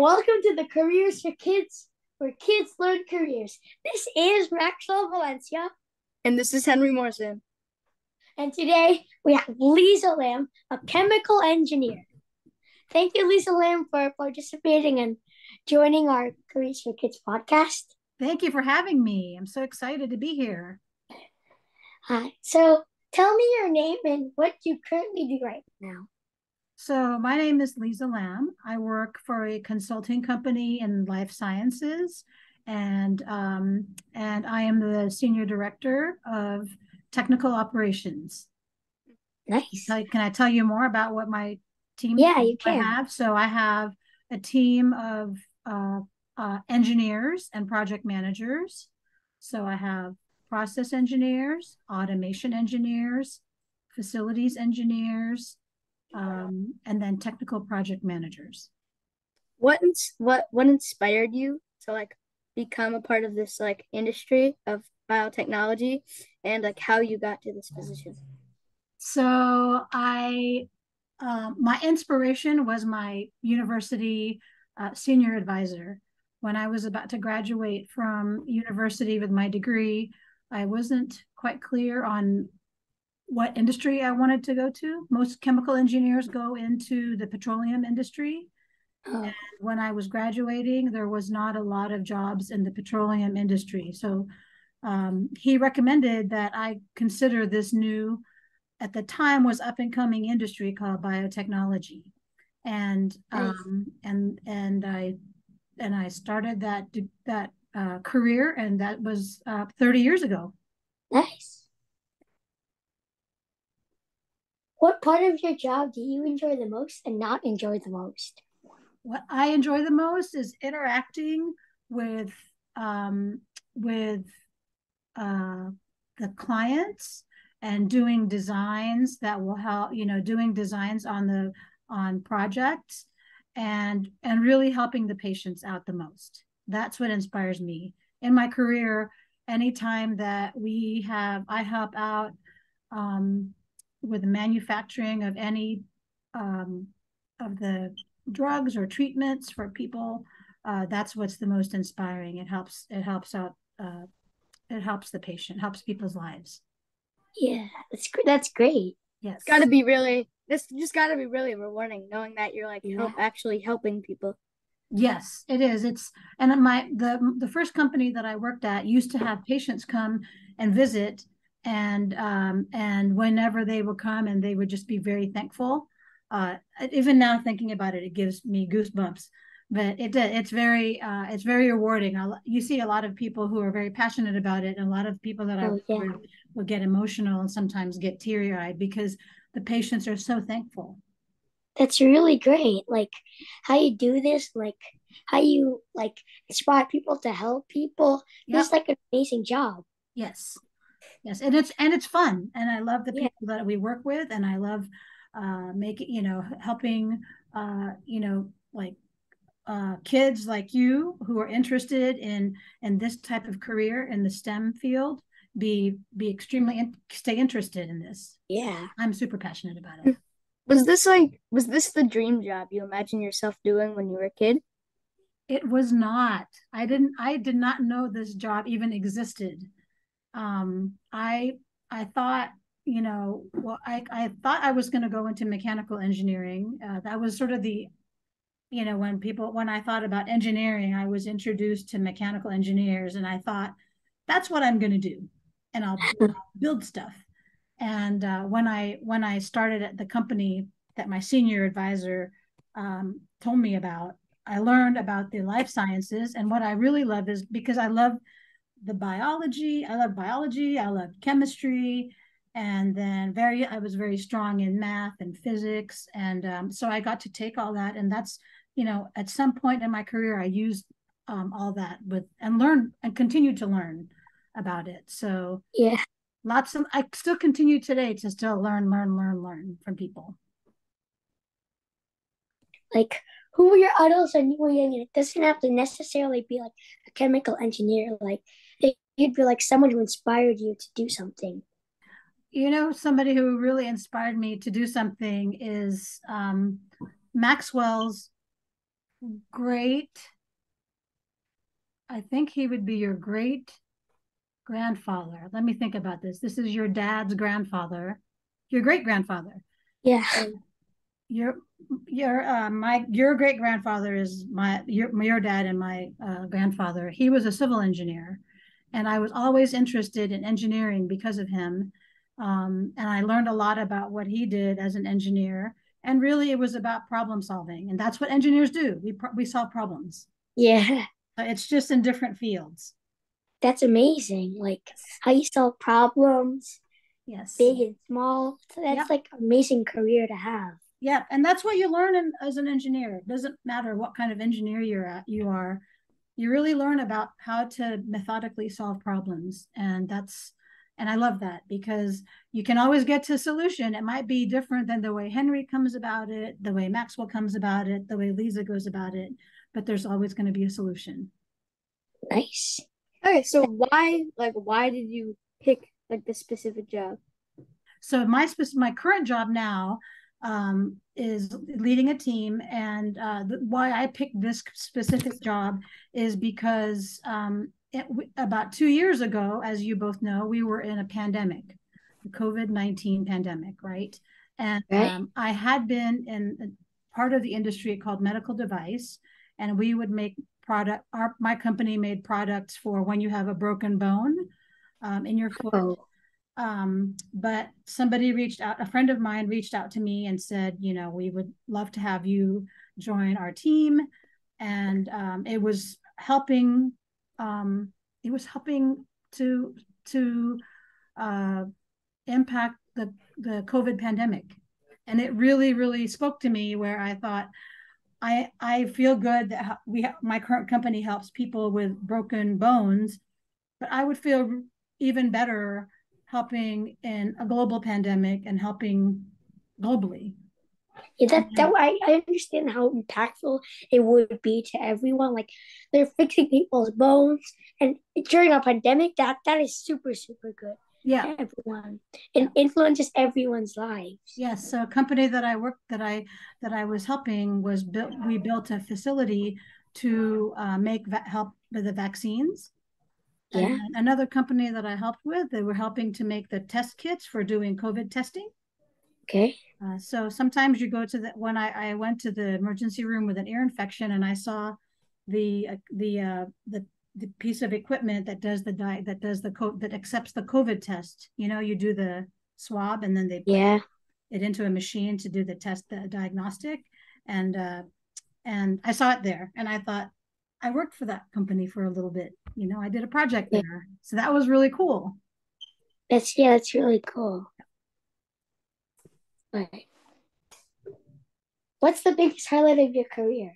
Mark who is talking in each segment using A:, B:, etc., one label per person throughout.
A: Hello, welcome to the Careers for Kids, where kids learn careers. This is Maxwell Valencia.
B: And this is Henry Morrison.
A: And today we have Lisa Lamb, a chemical engineer. Thank you, Lisa Lamb, for participating and joining our Careers for Kids podcast.
C: Thank you for having me. I'm so excited to be here.
A: Hi. So tell me your name and what you currently do right now.
C: So, my name is Lisa Lamb. I work for a consulting company in life sciences, and um, and I am the senior director of technical operations.
A: Nice.
C: Can I tell you more about what my team?
A: Yeah, you can.
C: I have so I have a team of uh, uh, engineers and project managers. So I have process engineers, automation engineers, facilities engineers, um, and then technical project managers.
B: What ins- what what inspired you to like become a part of this like industry of biotechnology, and like how you got to this position?
C: So I, um, my inspiration was my university uh, senior advisor. When I was about to graduate from university with my degree, I wasn't quite clear on what industry I wanted to go to. Most chemical engineers go into the petroleum industry. Oh. And when I was graduating, there was not a lot of jobs in the petroleum industry. So um, he recommended that I consider this new, at the time was up and coming industry called biotechnology, and nice. um, and and I and I started that that uh, career, and that was uh, 30 years ago.
A: Nice. What part of your job do you enjoy the most and not enjoy the most?
C: What I enjoy the most is interacting with um, with uh, the clients and doing designs that will help. You know, doing designs on the on projects and and really helping the patients out the most. That's what inspires me in my career. Anytime that we have, I help out um, with the manufacturing of any um, of the drugs or treatments for people. Uh, that's what's the most inspiring. It helps. It helps out. Uh, it helps the patient. Helps people's lives.
A: Yeah, that's that's great.
C: Yes,
B: it's got to be really. This just got to be really rewarding, knowing that you're like yeah. help, actually helping people.
C: Yes, it is. It's and my the the first company that I worked at used to have patients come and visit and um, and whenever they would come and they would just be very thankful. Uh, even now thinking about it, it gives me goosebumps. But it it's very uh, it's very rewarding. You see a lot of people who are very passionate about it, and a lot of people that oh, I yeah. will get emotional and sometimes get teary eyed because the patients are so thankful.
A: That's really great. Like how you do this, like how you like inspire people to help people. Yep. It's like an amazing job.
C: Yes, yes and it's and it's fun and i love the people yeah. that we work with and i love uh making you know helping uh you know like uh kids like you who are interested in in this type of career in the stem field be be extremely in, stay interested in this.
A: Yeah.
C: I'm super passionate about it.
B: Was this like was this the dream job you imagine yourself doing when you were a kid?
C: It was not. I didn't i did not know this job even existed um, I I thought you know well I I thought I was going to go into mechanical engineering. Uh, that was sort of the you know when people when I thought about engineering, I was introduced to mechanical engineers, and I thought that's what I'm going to do, and I'll build stuff. And uh, when I when I started at the company that my senior advisor um, told me about, I learned about the life sciences, and what I really love is because I love the biology. I love biology. I love chemistry. And then very, I was very strong in math and physics. And um, so I got to take all that. And that's, you know, at some point in my career, I used um, all that with and learn and continue to learn about it. So
A: yeah,
C: lots of, I still continue today to still learn, learn, learn, learn from people.
A: Like, who were your idols when you were young? And It doesn't have to necessarily be like a chemical engineer. Like you'd be like someone who inspired you to do something.
C: You know, somebody who really inspired me to do something is um, Maxwell's great. I think he would be your great grandfather. Let me think about this. This is your dad's grandfather, your great grandfather.
A: Yeah.
C: Your your uh, my your great grandfather is my your your dad and my uh, grandfather. He was a civil engineer, and I was always interested in engineering because of him. Um, and I learned a lot about what he did as an engineer. And really, it was about problem solving, and that's what engineers do. We we solve problems.
A: Yeah.
C: It's just in different fields.
A: That's amazing. Like how you solve problems,
C: Yes.
A: big and small. So that's
C: Yep.
A: like amazing career to have.
C: Yeah, and that's what you learn in, as an engineer. It doesn't matter what kind of engineer you're at, you are. You really learn about how to methodically solve problems, and that's and I love that because you can always get to a solution. It might be different than the way Henry comes about it, the way Maxwell comes about it, the way Lisa goes about it, but there's always going to be a solution.
A: Nice.
B: Okay, so why like why did you pick like this specific job?
C: So my spec- my current job now um, is leading a team, and uh, the, why I picked this specific job is because um, it, about two years ago, as you both know, we were in a pandemic, the COVID nineteen pandemic, right? And
A: Right.
C: um, I had been in part of the industry called medical device, and we would make product. Our my company made products for when you have a broken bone um, in your foot
A: Oh,
C: um, but somebody reached out, a friend of mine reached out to me and said, you know, we would love to have you join our team. And um, it was helping, um, it was helping to to uh, impact the the COVID pandemic, and it really really spoke to me where I thought. I, I feel good that we my current company helps people with broken bones, but I would feel even better helping in a global pandemic and helping globally.
A: yeah, that, that I, I understand how impactful it would be to everyone. Like they're fixing people's bones, and during a pandemic, that that is super super good
C: Yeah.
A: to everyone. It influences everyone's lives.
C: Yes. So a company that I worked that I that I was helping was built. We built a facility to uh, make va- help with the vaccines. And
A: Yeah.
C: then another company that I helped with, they were helping to make the test kits for doing COVID testing.
A: Okay.
C: Uh, so sometimes you go to the when I, I went to the emergency room with an ear infection and I saw the uh, the uh, the the piece of equipment that does the di- that does the co- that accepts the COVID test. You know, you do the swab and then they put
A: Yeah.
C: it into a machine to do the test the diagnostic and uh, and I saw it there and I thought I worked for that company for a little bit. You know, I did a project
A: Yeah.
C: there, so that was really cool.
A: That's yeah. That's really cool. Right. What's the biggest highlight of your career?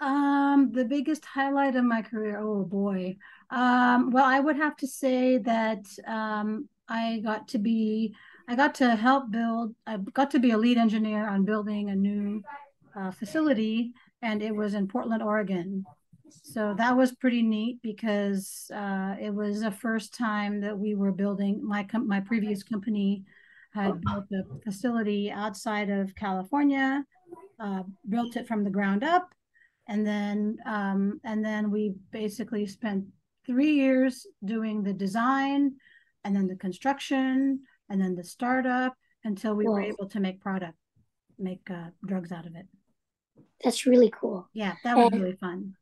C: Um, the biggest highlight of my career, oh boy. Um, well, I would have to say that um, I got to be, I got to help build, I got to be a lead engineer on building a new uh, facility, and it was in Portland, Oregon. So that was pretty neat because uh, it was the first time that we were building. My com- my previous company had built a facility outside of California, uh, built it from the ground up, and then um, and then we basically spent three years doing the design, and then the construction, and then the startup until we were able to make product, make uh, drugs out of it.
A: That's really cool.
C: Yeah, that was
A: And-
C: really fun.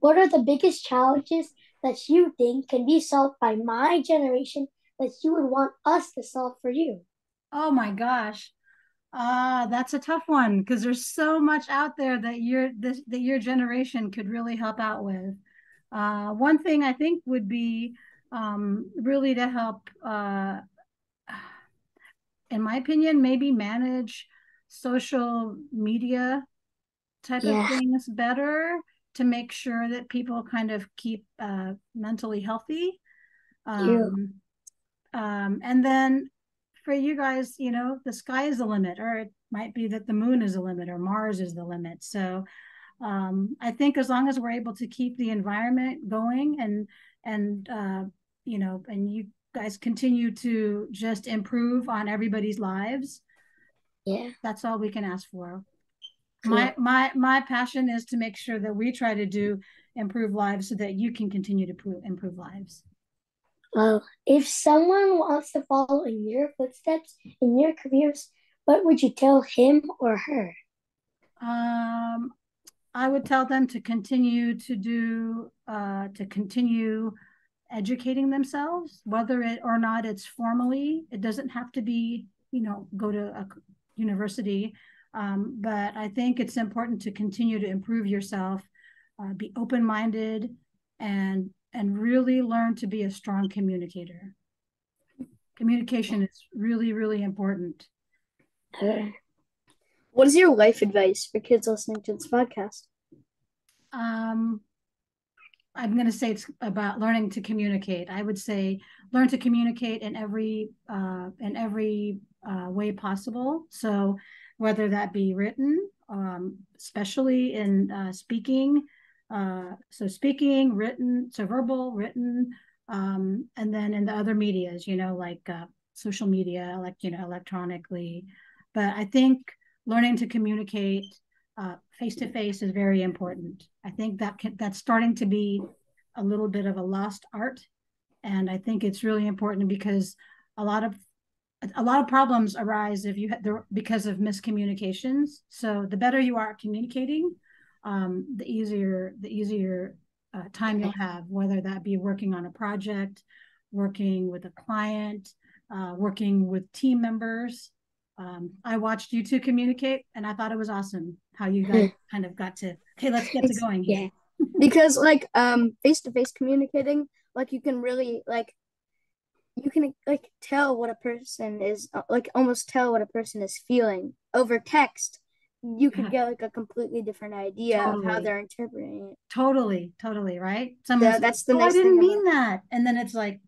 A: What are the biggest challenges that you think can be solved by my generation that you would want us to solve for you?
C: Oh my gosh. Uh, that's a tough one because there's so much out there that your this that your generation could really help out with. Uh, one thing I think would be um, really to help, uh, in my opinion, maybe manage social media type
A: Yeah.
C: of things better to make sure that people kind of keep uh, mentally healthy.
A: Yeah.
C: Um, um, and then for you guys, you know, the sky is the limit, or it might be that the moon is the limit, or Mars is the limit. So um, I think as long as we're able to keep the environment going and and uh, you know, and you guys continue to just improve on everybody's lives,
A: Yeah.
C: that's all we can ask for. my my my passion is to make sure that we try to do improve lives so that you can continue to improve, improve lives
A: well if someone wants to follow in your footsteps in your careers what would you tell him or her
C: um i would tell them to continue to do uh to continue educating themselves whether it or not it's formally it doesn't have to be you know go to a university um, but I think it's important to continue to improve yourself, uh, be open minded, and and really learn to be a strong communicator. Communication is really really important.
B: What is your life advice for kids listening to this podcast?
C: Um, I'm going to say it's about learning to communicate. I would say learn to communicate in every uh, in every uh, way possible. So whether that be written, um, especially in uh, speaking. Uh, so speaking, written, so verbal, written, um, and then in the other medias, you know, like uh, social media, like you know, electronically. But I think learning to communicate face to face is very important. I think that can, that's starting to be a little bit of a lost art, and I think it's really important because a lot of a lot of problems arise if you have because of miscommunications. So the better you are at communicating, um, the easier the easier uh, time you'll have, whether that be working on a project, working with a client, uh, working with team members. Um, I watched you two communicate, and I thought it was awesome how you guys kind of got to. Okay, let's get to going.
B: Here. Yeah, because like um face to face communicating, like you can really like you can like tell what a person is uh, like almost tell what a person is feeling. Over text you could get like a completely different idea totally. of how they're interpreting it.
C: Totally totally right? Someone yeah, that's the oh, i didn't mean that. And then it's like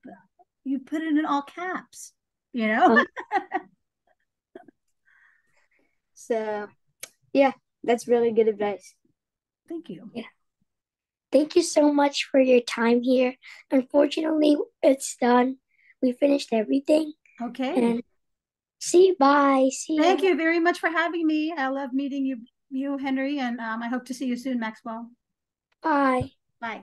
C: you put it in all caps you know?
B: So yeah that's really good advice.
C: Thank you.
A: Yeah. Thank you so much for your time here. Unfortunately it's done we finished everything.
C: Okay.
A: And see, you. bye. See.
C: Thank you. you very much for having me. I love meeting you, you Henry, and um, I hope to see you soon, Maxwell.
A: Bye.
C: Bye.